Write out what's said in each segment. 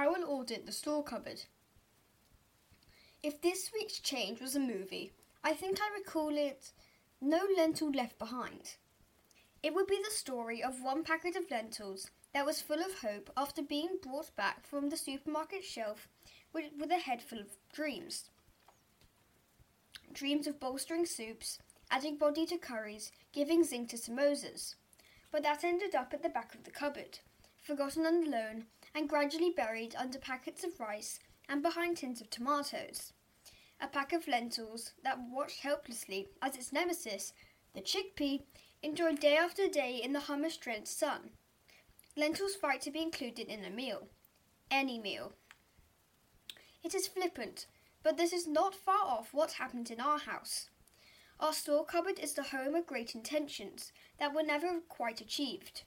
I will audit the store cupboard. If this week's change was a movie, I think I recall it No Lentil Left Behind. It would be the story of one packet of lentils that was full of hope after being brought back from the supermarket shelf with, with a head full of dreams. Dreams of bolstering soups, adding body to curries, giving zinc to samosas. But that ended up at the back of the cupboard, forgotten and alone, and gradually buried under packets of rice and behind tins of tomatoes. A pack of lentils that watched helplessly as its nemesis, the chickpea, enjoyed day after day in the hummus drenched sun. Lentils fight to be included in a meal. Any meal. It is flippant, but this is not far off what happened in our house. Our store cupboard is the home of great intentions that were never quite achieved.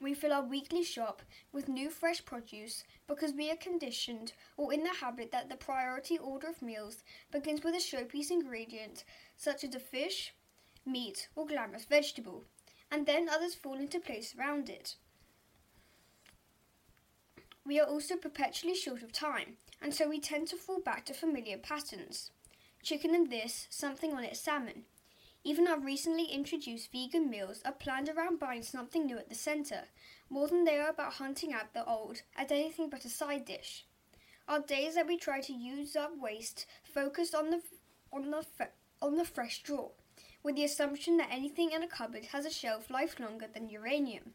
We fill our weekly shop with new fresh produce because we are conditioned or in the habit that the priority order of meals begins with a showpiece ingredient such as a fish, meat, or glamorous vegetable, and then others fall into place around it. We are also perpetually short of time, and so we tend to fall back to familiar patterns. Chicken and this, something on it salmon. Even our recently introduced vegan meals are planned around buying something new at the centre, more than they are about hunting out the old as anything but a side dish. Our days that we try to use up waste focus on the on the on the fresh draw, with the assumption that anything in a cupboard has a shelf life longer than uranium.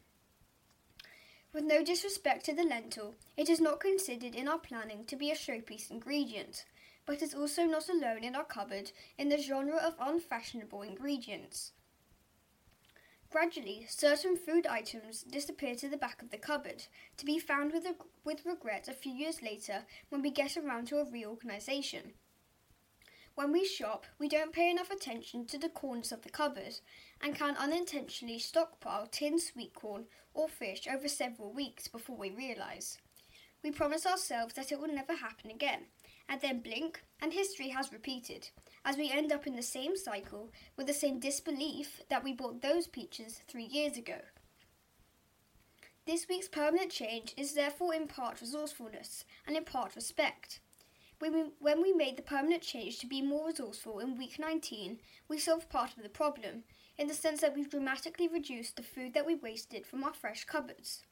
With no disrespect to the lentil, it is not considered in our planning to be a showpiece ingredient, but is also not alone in our cupboard in the genre of unfashionable ingredients. Gradually, certain food items disappear to the back of the cupboard, to be found with, a, with regret a few years later when we get around to a reorganisation. When we shop, we don't pay enough attention to the corners of the cupboard and can unintentionally stockpile tinned sweet corn or fish over several weeks before we realise. We promise ourselves that it will never happen again, and then blink, and history has repeated, as we end up in the same cycle with the same disbelief that we bought those peaches three years ago. This week's permanent change is therefore in part resourcefulness and in part respect. When we, when we made the permanent change to be more resourceful in week 19, we solved part of the problem, in the sense that we've dramatically reduced the food that we wasted from our fresh cupboards.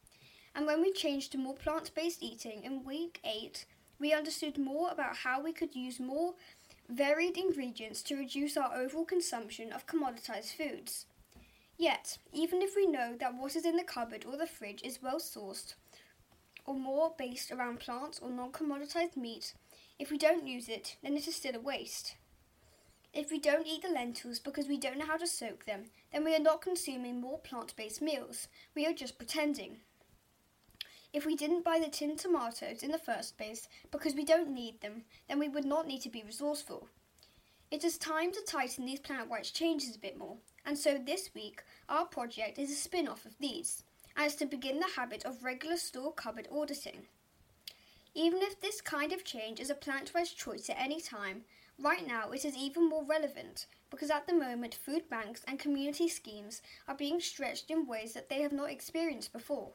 And when we changed to more plant based eating in week 8, we understood more about how we could use more varied ingredients to reduce our overall consumption of commoditized foods. Yet, even if we know that what is in the cupboard or the fridge is well sourced, or more based around plants or non commoditized meat, if we don't use it, then it is still a waste. If we don't eat the lentils because we don't know how to soak them, then we are not consuming more plant based meals, we are just pretending. If we didn't buy the tinned tomatoes in the first place because we don't need them, then we would not need to be resourceful. It is time to tighten these Planet Wise changes a bit more, and so this week our project is a spin off of these, and is to begin the habit of regular store cupboard auditing. Even if this kind of change is a Planet Wise choice at any time, right now it is even more relevant because at the moment food banks and community schemes are being stretched in ways that they have not experienced before.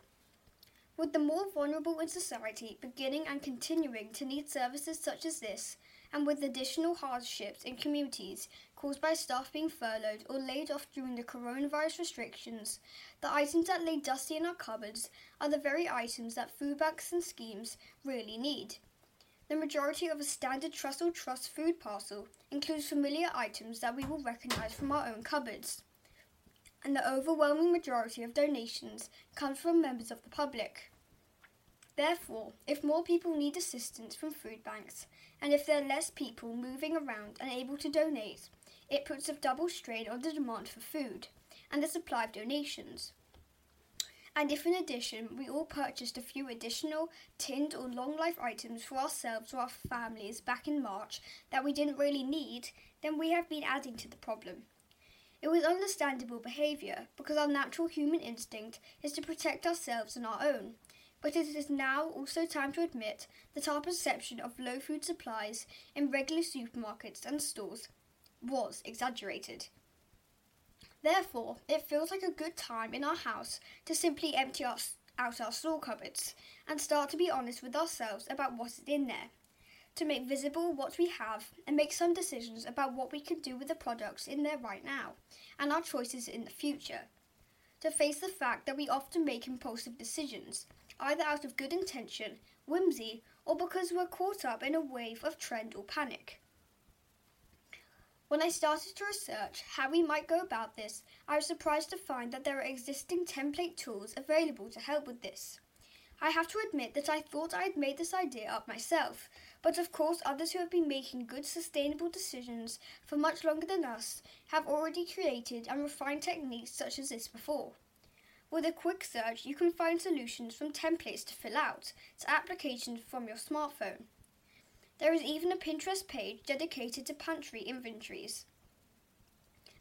With the more vulnerable in society beginning and continuing to need services such as this, and with additional hardships in communities caused by staff being furloughed or laid off during the coronavirus restrictions, the items that lay dusty in our cupboards are the very items that food banks and schemes really need. The majority of a standard Trussell Trust food parcel includes familiar items that we will recognise from our own cupboards and the overwhelming majority of donations comes from members of the public. Therefore, if more people need assistance from food banks, and if there are less people moving around and able to donate, it puts a double strain on the demand for food and the supply of donations. And if in addition we all purchased a few additional tinned or long life items for ourselves or our families back in March that we didn't really need, then we have been adding to the problem. It was understandable behaviour because our natural human instinct is to protect ourselves and our own. But it is now also time to admit that our perception of low food supplies in regular supermarkets and stores was exaggerated. Therefore, it feels like a good time in our house to simply empty our, out our store cupboards and start to be honest with ourselves about what is in there, to make visible what we have and make some decisions about what we can do with the products in there right now and our choices in the future. To face the fact that we often make impulsive decisions, either out of good intention, whimsy, or because we're caught up in a wave of trend or panic. When I started to research how we might go about this, I was surprised to find that there are existing template tools available to help with this. I have to admit that I thought I had made this idea up myself, but of course, others who have been making good, sustainable decisions for much longer than us have already created and refined techniques such as this before. With a quick search, you can find solutions from templates to fill out to applications from your smartphone. There is even a Pinterest page dedicated to pantry inventories.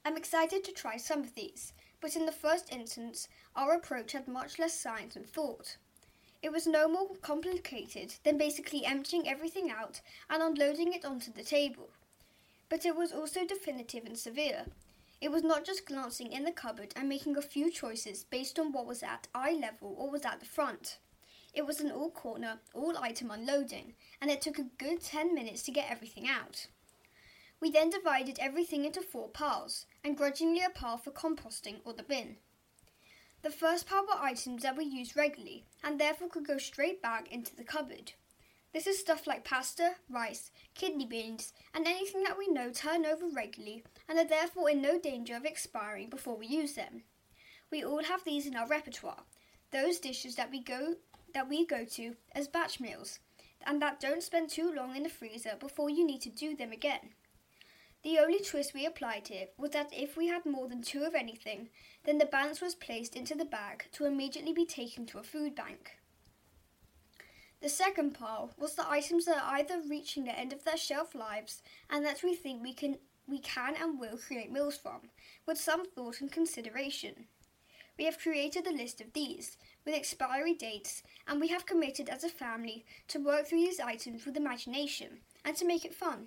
I'm excited to try some of these, but in the first instance, our approach had much less science and thought. It was no more complicated than basically emptying everything out and unloading it onto the table. But it was also definitive and severe. It was not just glancing in the cupboard and making a few choices based on what was at eye level or was at the front. It was an all corner, all item unloading, and it took a good 10 minutes to get everything out. We then divided everything into four piles, and grudgingly a pile for composting or the bin. The first pile were items that we used regularly and therefore could go straight back into the cupboard. This is stuff like pasta, rice, kidney beans, and anything that we know turn over regularly and are therefore in no danger of expiring before we use them. We all have these in our repertoire, those dishes that we go that we go to as batch meals, and that don't spend too long in the freezer before you need to do them again. The only twist we applied here was that if we had more than two of anything, then the balance was placed into the bag to immediately be taken to a food bank. The second pile was the items that are either reaching the end of their shelf lives and that we think we can we can and will create meals from, with some thought and consideration. We have created a list of these, with expiry dates, and we have committed as a family to work through these items with imagination and to make it fun.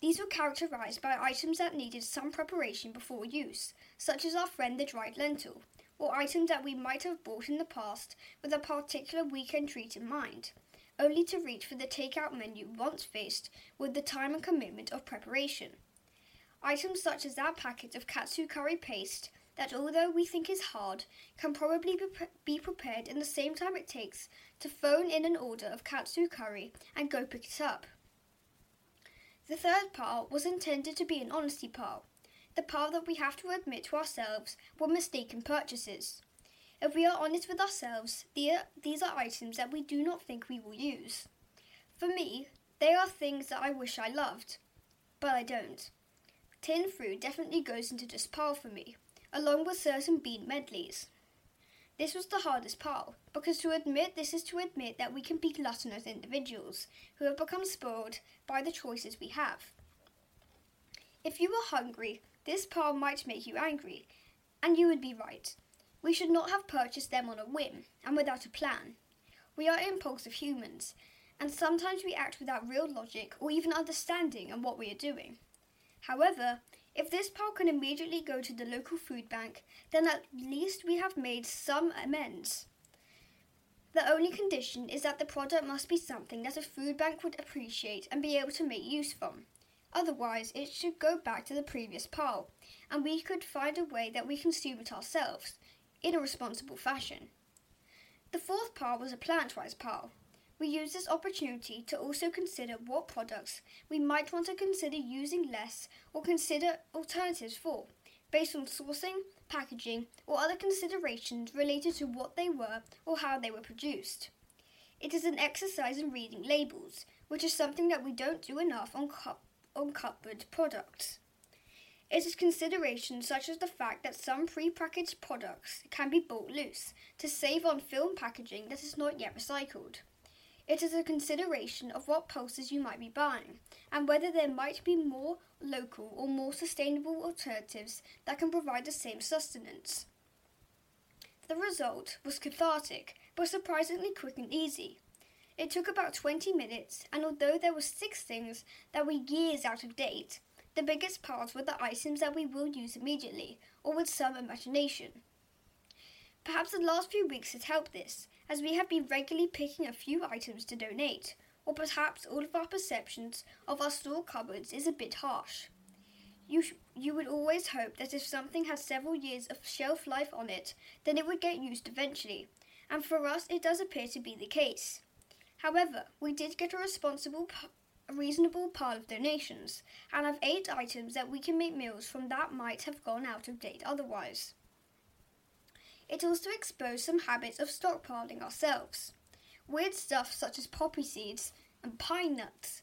These were characterized by items that needed some preparation before use, such as our friend the dried lentil, or items that we might have bought in the past with a particular weekend treat in mind, only to reach for the takeout menu once faced with the time and commitment of preparation. Items such as that packet of katsu curry paste that although we think is hard, can probably be prepared in the same time it takes to phone in an order of katsu curry and go pick it up. The third pile was intended to be an honesty pile, the pile that we have to admit to ourselves were mistaken purchases. If we are honest with ourselves, these are items that we do not think we will use. For me, they are things that I wish I loved, but I don't. Tin fruit definitely goes into this pile for me, along with certain bean medleys. This was the hardest part, because to admit this is to admit that we can be gluttonous individuals who have become spoiled by the choices we have. If you were hungry, this pile might make you angry, and you would be right. We should not have purchased them on a whim and without a plan. We are impulsive humans, and sometimes we act without real logic or even understanding in what we are doing. However, if this pile can immediately go to the local food bank, then at least we have made some amends. The only condition is that the product must be something that a food bank would appreciate and be able to make use from. Otherwise, it should go back to the previous pile, and we could find a way that we consume it ourselves, in a responsible fashion. The fourth pile was a plant-wise pile. We use this opportunity to also consider what products we might want to consider using less or consider alternatives for, based on sourcing, packaging, or other considerations related to what they were or how they were produced. It is an exercise in reading labels, which is something that we don't do enough on cup on cupboard products. It is considerations such as the fact that some pre-packaged products can be bought loose to save on film packaging that is not yet recycled. It is a consideration of what pulses you might be buying and whether there might be more local or more sustainable alternatives that can provide the same sustenance. The result was cathartic but surprisingly quick and easy. It took about 20 minutes, and although there were six things that were years out of date, the biggest parts were the items that we will use immediately, or with some imagination. Perhaps the last few weeks has helped this, as we have been regularly picking a few items to donate, or perhaps all of our perceptions of our store cupboards is a bit harsh. You, sh- you would always hope that if something has several years of shelf life on it, then it would get used eventually, and for us it does appear to be the case. However, we did get a responsible, a reasonable pile of donations, and have eight items that we can make meals from that might have gone out of date otherwise. It also exposed some habits of stockpiling ourselves. Weird stuff such as poppy seeds and pine nuts.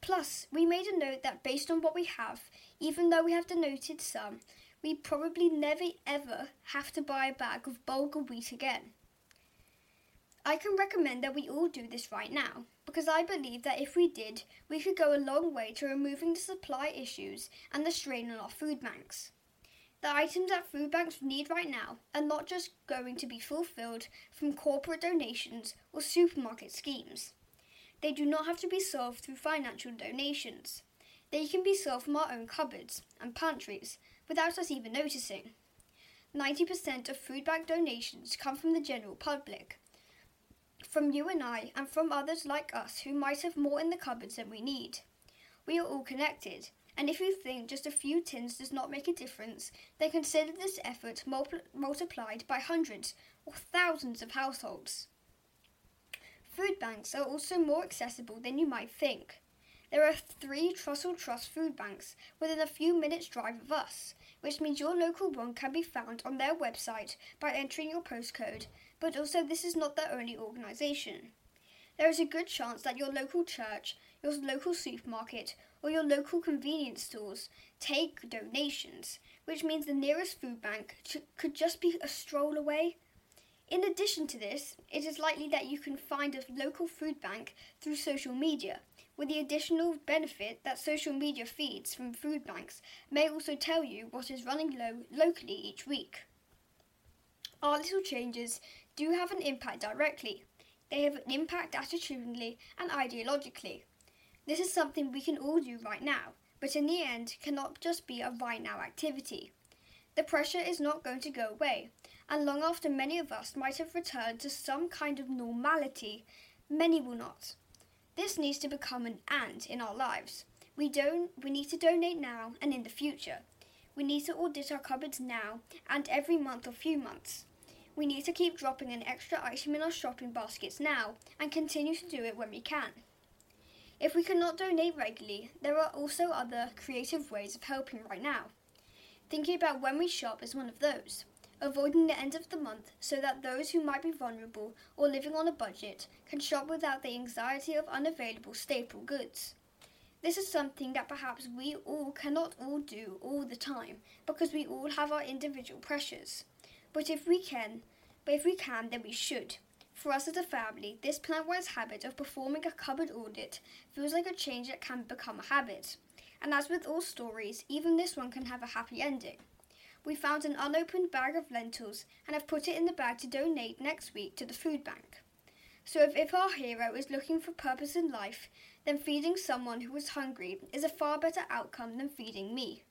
Plus, we made a note that based on what we have, even though we have denoted some, we probably never ever have to buy a bag of bulgur wheat again. I can recommend that we all do this right now, because I believe that if we did, we could go a long way to removing the supply issues and the strain on our food banks. The items that food banks need right now are not just going to be fulfilled from corporate donations or supermarket schemes. They do not have to be solved through financial donations. They can be solved from our own cupboards and pantries without us even noticing. 90% of food bank donations come from the general public, from you and I, and from others like us who might have more in the cupboards than we need. We are all connected, and if you think just a few tins does not make a difference, then consider this effort mul- multiplied by hundreds or thousands of households. Food banks are also more accessible than you might think. There are three Trussell Trust food banks within a few minutes' drive of us, which means your local one can be found on their website by entering your postcode, but also this is not their only organisation. There is a good chance that your local church, your local supermarket, or your local convenience stores take donations, which means the nearest food bank could just be a stroll away. In addition to this, it is likely that you can find a local food bank through social media, with the additional benefit that social media feeds from food banks may also tell you what is running low locally each week. Our little changes do have an impact directly. They have an impact attitudinally and ideologically. This is something we can all do right now, but in the end cannot just be a right now activity. The pressure is not going to go away, and long after many of us might have returned to some kind of normality, many will not. This needs to become an and in our lives. We don't we need to donate now and in the future. We need to audit our cupboards now and every month or few months. We need to keep dropping an extra item in our shopping baskets now and continue to do it when we can. If we cannot donate regularly, there are also other creative ways of helping right now. Thinking about when we shop is one of those avoiding the end of the month so that those who might be vulnerable or living on a budget can shop without the anxiety of unavailable staple goods. This is something that perhaps we all cannot all do all the time because we all have our individual pressures. But if we can, but if we can, then we should. For us as a family, this plant-wise habit of performing a cupboard audit feels like a change that can become a habit. And as with all stories, even this one can have a happy ending. We found an unopened bag of lentils and have put it in the bag to donate next week to the food bank. So, if, if our hero is looking for purpose in life, then feeding someone who is hungry is a far better outcome than feeding me.